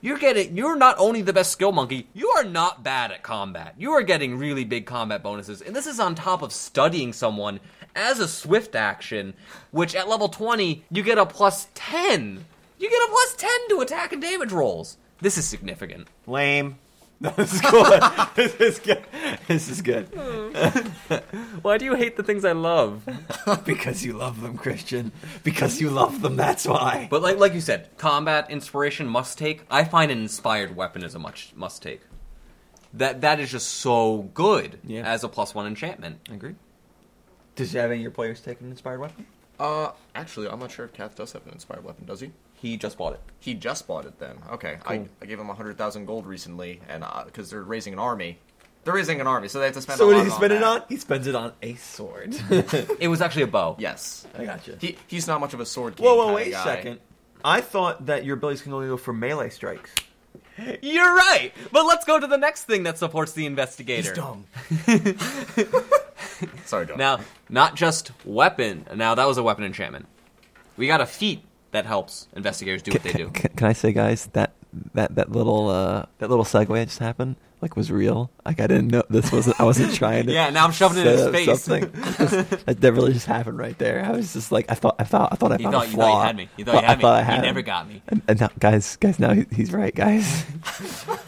you're getting you're not only the best skill monkey, you are not bad at combat. You are getting really big combat bonuses, and this is on top of studying someone as a swift action, which at level 20 you get a plus 10. You get a plus 10 to attack and damage rolls. This is significant. Lame. No, this is cool. this is good. This is good. Why do you hate the things I love? because you love them, Christian. Because you love them, that's why. But like like you said, combat inspiration must take. I find an inspired weapon is a much must take. That that is just so good Yeah. as a plus one enchantment. I agree. Does you have any of your players take an inspired weapon? Uh, actually, I'm not sure if Kath does have an inspired weapon. Does he? He just bought it. He just bought it then. Okay, I, Cool. I gave him a hundred thousand gold recently, and uh, because they're raising an army, they're raising an army, so they have to spend. So what did he spend it on? He spends it on a sword. It was actually a bow. Yes, I gotcha. he he's not much of a sword. King Whoa, whoa, wait a second. I thought that your abilities can only go for melee strikes. You're right. But let's go to the next thing that supports the investigator. He's dumb. Sorry, dumb. Now, not just weapon. Now that was a weapon enchantment. We got a feat that helps investigators do what they do. Can, can I say, guys, that that that little uh, that little segue that just happened, like, was real. Like, I didn't know this wasn't. I wasn't trying to. Yeah, now I'm shoving it in set his up face. something. that, that really just happened right there. I was just like, I thought, I thought, I thought I You found thought a you thought you had me. You thought you I had me. thought I You never him. got me. And, and now, guys, guys, now he, he's right, guys.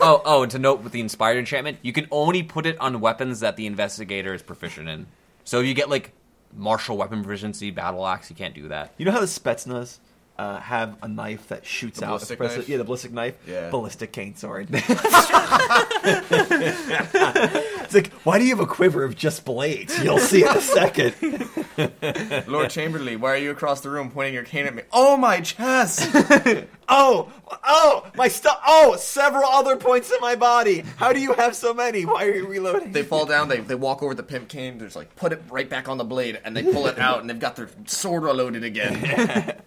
Oh, oh, and to note with the inspired enchantment, you can only put it on weapons that the investigator is proficient in. So if you get like martial weapon proficiency, battle axe, you can't do that. You know how the Spetsnaz uh, have a knife that shoots The out? ballistic knife? Yeah, the ballistic knife. Yeah. Ballistic cane sword. it's like, why do you have a quiver of just blades? You'll see in a second. Lord Chamberlain, why are you across the room pointing your cane at me? Oh, my chest! Oh, oh, my stuff. Oh, several other points in my body. How do you have so many? Why are you reloading? they fall down. They, they walk over the pimp cane. There's like put it right back on the blade, and they pull it out, and they've got their sword reloaded again.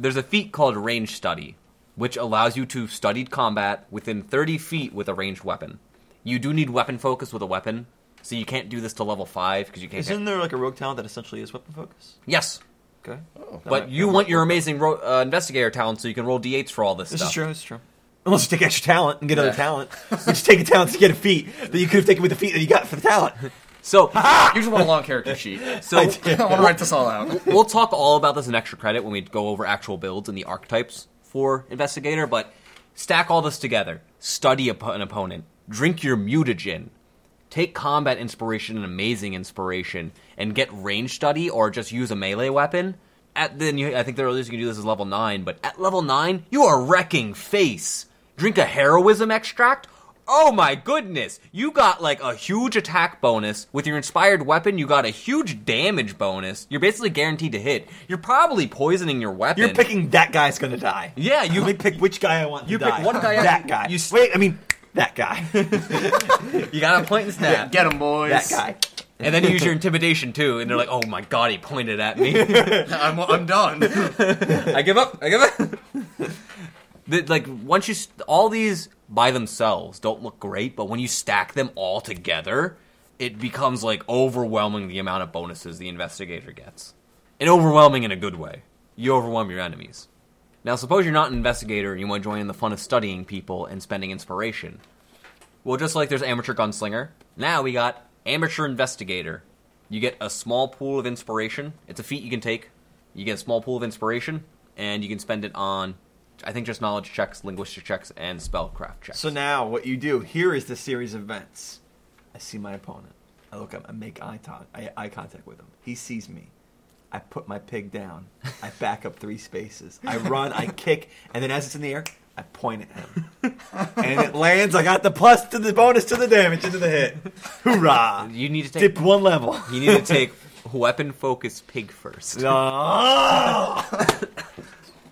There's a feat called range study, which allows you to study combat within 30 feet with a ranged weapon. You do need weapon focus with a weapon, so you can't do this to level five because you can't. Isn't there like a rogue talent that essentially is weapon focus? Yes, Okay. Oh. but you want your amazing ro- uh, investigator talent, so you can roll d8s for all this, This stuff. is true. This is true. Unless you take extra talent and get Yeah. other talent, you just take a talent to get a feat that you could have taken with the feat that you got for the talent. So, you just want a long character sheet. so I want to write this all out. we'll talk all about this in extra credit when we go over actual builds and the archetypes for investigator. But stack all this together: study a, an opponent, drink your mutagen, take combat inspiration and amazing inspiration, and get range study or just use a melee weapon. At then, you, I think the earliest you can do this is level nine. But at level nine, you are wrecking face. Drink a heroism extract. Oh my goodness! You got like a huge attack bonus with your inspired weapon. You got a huge damage bonus. You're basically guaranteed to hit. You're probably poisoning your weapon. You're picking that guy's gonna die. Yeah, you- Let me pick which guy I want. To die. You pick one guy That guy. you s- Wait, I mean that guy. You got a point and snap. Get him, boys. that guy. And then you use your intimidation too, and they're like, "Oh my god, he pointed at me. I'm, I'm done. I give up. I give up." the, like once you all these by themselves don't look great, but when you stack them all together, it becomes like overwhelming the amount of bonuses the investigator gets, and overwhelming in a good way. You overwhelm your enemies. Now, suppose you're not an investigator and you want to join in the fun of studying people and spending inspiration. Well, just like there's amateur gunslinger, now we got amateur investigator. You get a small pool of inspiration. It's a feat you can take. You get a small pool of inspiration, and you can spend it on, I think, just knowledge checks, linguistic checks, and spellcraft checks. So now what you do here is the series of events. I see my opponent. I look up. I make eye, to- eye, eye contact with him. He sees me. I put my pig down. I back up three spaces. I run. I kick, and then as it's in the air, I point at him, and it lands. I got the plus to the bonus to the damage into the hit. Hoorah! you need to take. Dip one level. You need to take weapon focus pig first. Oh!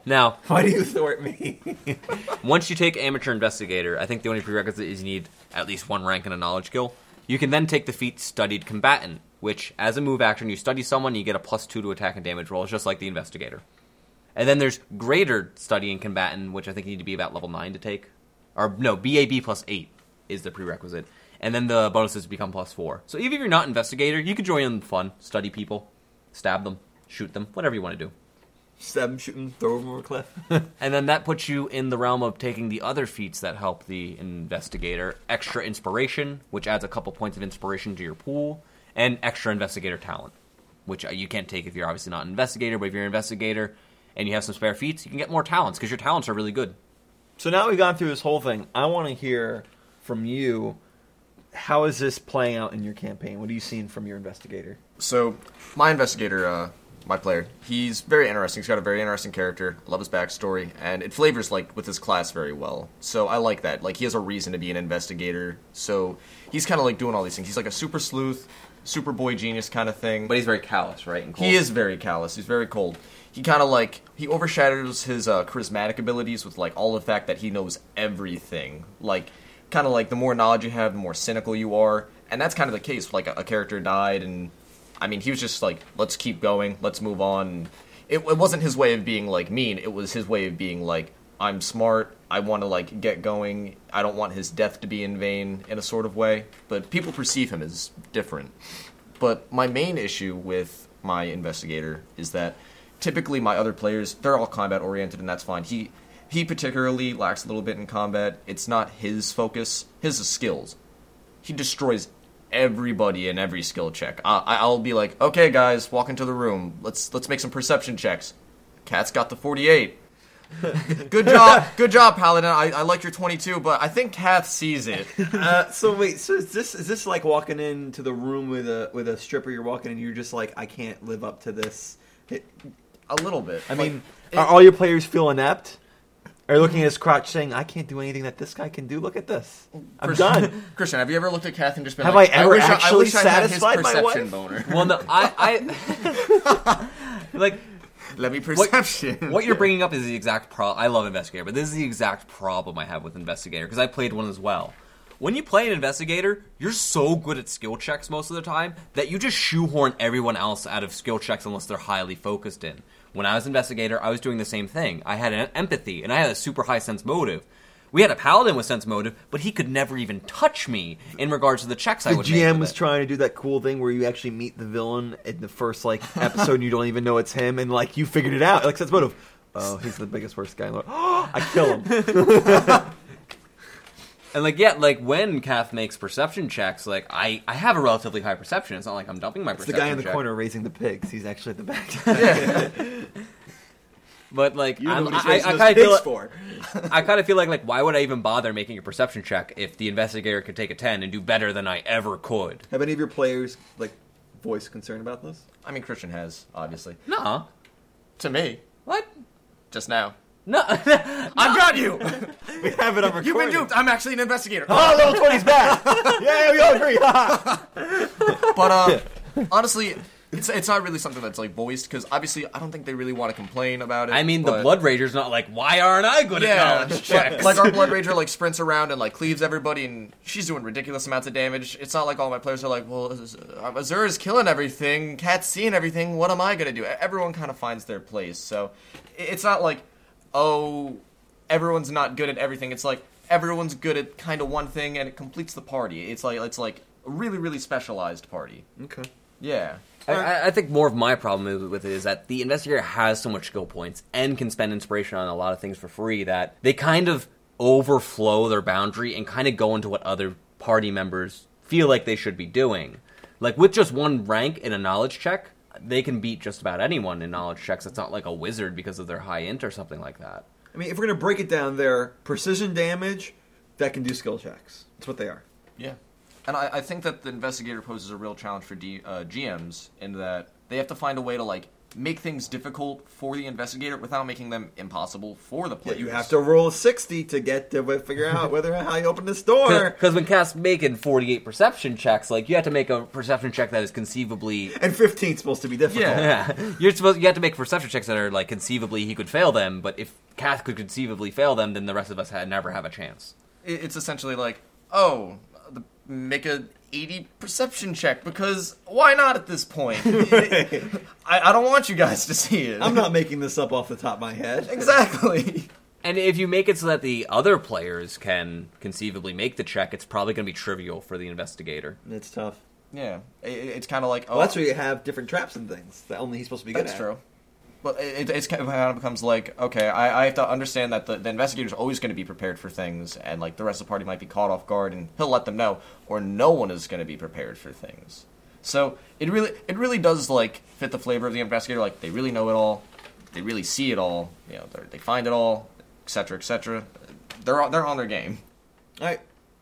Now, Why do you thwart me? Once you take amateur investigator, I think the only prerequisite is you need at least one rank in a knowledge skill. You can then take the feat studied combatant, which as a move action you study someone, you get a plus two to attack and damage rolls, just like the investigator. And then there's greater studying combatant, which I think you need to be about level nine to take. Or no, BAB plus eight is the prerequisite. And then the bonuses become plus four. So even if you're not investigator, you could join in the fun, study people, stab them, shoot them, whatever you want to do. Stab him, shoot him, throw him over a cliff. And then that puts you in the realm of taking the other feats that help the investigator extra inspiration, which adds a couple points of inspiration to your pool, and extra investigator talent, which uh, you can't take if you're obviously not an investigator, but if you're an investigator and you have some spare feats, you can get more talents because your talents are really good. So now we've gone through this whole thing. I want to hear from you. How is this playing out in your campaign? What are you seeing from your investigator? So, my investigator, uh, my player, he's very interesting. He's got a very interesting character. I love his backstory, and it flavors like with his class very well. So I like that. Like he has a reason to be an investigator. So he's kind of like doing all these things. He's like a super sleuth, super boy genius kind of thing. But he's very callous, right? And cold. He is very callous. He's very cold. He kind of like he overshadows his uh, charismatic abilities with like all the fact that he knows everything. Like kind of like the more knowledge you have, the more cynical you are, and that's kind of the case. Like a, a character died, and I mean he was just like, let's keep going, let's move on. It, it wasn't his way of being like mean. It was his way of being like, I'm smart. I want to like get going. I don't want his death to be in vain in a sort of way. But people perceive him as different. But my main issue with my investigator is that typically my other players they're all combat oriented and that's fine. He he particularly lacks a little bit in combat. It's not his focus. His is skills. He destroys everybody in every skill check. I, I'll be like, okay, guys, walk into the room. Let's let's make some perception checks. Cat's got the forty-eight. good job, good job, Paladin. I, I like your twenty-two, but I think Kath sees it. Uh, so wait, so is this is this like walking into the room with a with a stripper? You're walking and you're just like, I can't live up to this. It, A little bit. I Like, mean, it- are all your players feel inept? Are you looking at his crotch saying, "I can't do anything that this guy can do"? Look at this. I'm Christian- done. Christian, have you ever looked at Kath and just been Have like, I ever wish I, actually wish I had his satisfied my perception wife? boner. Well, no, I, I like Let me what, perception. what you're bringing up is the exact problem. I love investigator, but this is the exact problem I have with investigator because I played one as well. When you play an investigator, you're so good at skill checks most of the time that you just shoehorn everyone else out of skill checks unless they're highly focused in. When I was investigator, I was doing the same thing. I had an empathy and I had a super high sense motive. We had a paladin with sense motive, but he could never even touch me in regards to the checks I The would make. GM was it. trying to do that cool thing where you actually meet the villain in the first like episode, and you don't even know it's him, and like you figured it out. Like sense motive. Oh, he's the biggest worst guy. in the world. I kill him. And like yeah, like when Kath makes perception checks, like I, I have a relatively high perception. It's not like I'm dumping my It's the perception. guy in the check. corner raising the pigs. He's actually at the back. But like You know I'm- what I, I, kind of feel like, for. I kind of feel like like why would I even bother making a perception check if the investigator could take a ten and do better than I ever could? Have any of your players like voiced concern about this? I mean, Christian has, obviously. No, To me, what? just now. No, I've got you! We have it on recording. You've been duped! I'm actually an investigator. Oh, little twenty's back. yeah, we all agree. But, uh, honestly, it's, it's not really something that's, like, voiced, because obviously I don't think they really want to complain about it. I mean the but- Blood Rager's not like why aren't I good at Yeah, knowledge but, checks? like our Blood Rager like sprints around and like cleaves everybody, and she's doing ridiculous amounts of damage. It's not like all my players are like, "Well, uh, Azura's killing everything, Cat's seeing everything. What am I gonna do?" Everyone kind of finds their place, so i- it's not like, oh, everyone's not good at everything. It's like everyone's good at kind of one thing, and it completes the party. It's like it's like a really really specialized party. okay. Yeah. I- I, I think more of my problem with it is that the investigator has so much skill points and can spend inspiration on a lot of things for free that they kind of overflow their boundary and kind of go into what other party members feel like they should be doing. Like with just one rank in a knowledge check, they can beat just about anyone in knowledge checks. It's not like a wizard because of their high int or something like that. I mean, if we're gonna break it down, they're precision damage that can do skill checks. That's what they are. Yeah, and I, I think that the investigator poses a real challenge for D, uh, GMs in that they have to find a way to like make things difficult for the investigator without making them impossible for the Yeah, you have to roll a sixty to get to figure out whether how you open this door. Because when Cass making 48 perception checks, like you have to make a perception check that is conceivably And 15's supposed to be difficult. Yeah. Yeah, you're supposed you have to make perception checks that are like conceivably he could fail them, but if Kath could conceivably fail them, then the rest of us had never have a chance. It's essentially like, oh, the, make a 80 perception check because why not at this point? I, I don't want you guys to see it. I'm not making this up off the top of my head. exactly. And if you make it so that the other players can conceivably make the check, it's probably going to be trivial for the investigator. It's tough. Yeah, it, it's kind of like, oh, Well, that's oh. where you have different traps and things that only he's supposed to be good that's at. true. Well, it, it's kind of becomes like, okay, I, I have to understand that the, the investigator's always going to be prepared for things, and like the rest of the party might be caught off guard, and he'll let them know, or no one is going to be prepared for things. So it really, it really does like fit the flavor of the investigator. Like they really know it all, they really see it all, you know, they're- find it all, etc., etc. They're on- they're on their game. All right.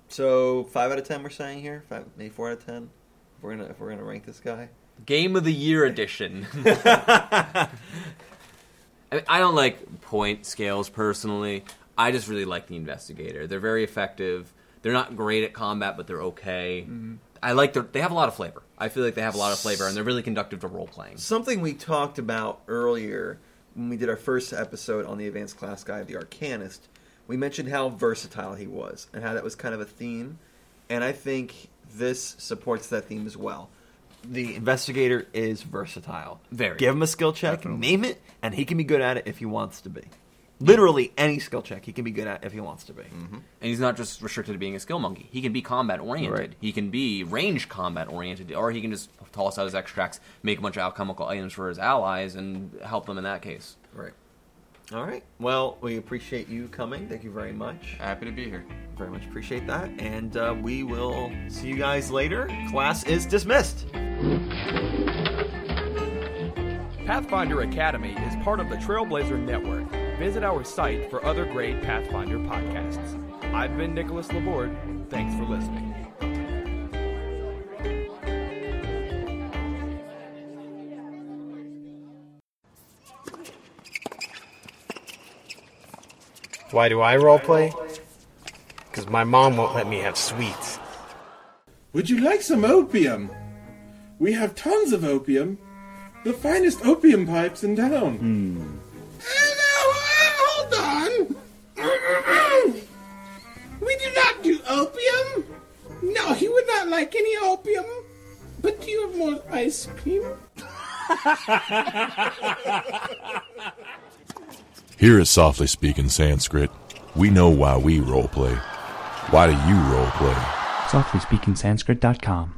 So five out of ten, we're saying here. Five, maybe four out of ten. If we're gonna if we're gonna rank this guy. Game of the Year edition. I, mean, I don't like point scales personally. I just really like the investigator. They're very effective. They're not great at combat, but they're okay. Mm-hmm. I like their. They have a lot of flavor. I feel like they have a lot of flavor, and they're really conductive to role playing. Something we talked about earlier when we did our first episode on the advanced class guide of the Arcanist. We mentioned how versatile he was and how that was kind of a theme, and I think this supports that theme as well. The investigator is versatile. Very. Give him a skill check, name it, and he can be good at it if he wants to be. Literally any skill check he can be good at if he wants to be. Mm-hmm. And he's not just restricted to being a skill monkey. He can be combat oriented. Right. He can be range combat oriented, or he can just toss out his extracts, make a bunch of alchemical items for his allies, and help them in that case. Right. All right. Well, we appreciate you coming. Thank you very much. Happy to be here. Very much appreciate that. And uh, we will see you guys later. Class is dismissed. Pathfinder Academy is part of the Trailblazer Network. Visit our site for other great Pathfinder podcasts. I've been Nicholas Laborde. Thanks for listening. Why do I roleplay? Because my mom won't let me have sweets. Would you like some opium? We have tons of opium. The finest opium pipes in town. Uh, hold on. we do not do opium. No, he would not like any opium. But do you have more ice cream? Here at Softly Speaking Sanskrit, we know why we roleplay. Why do you roleplay? SoftlySpeakingSanskrit.com.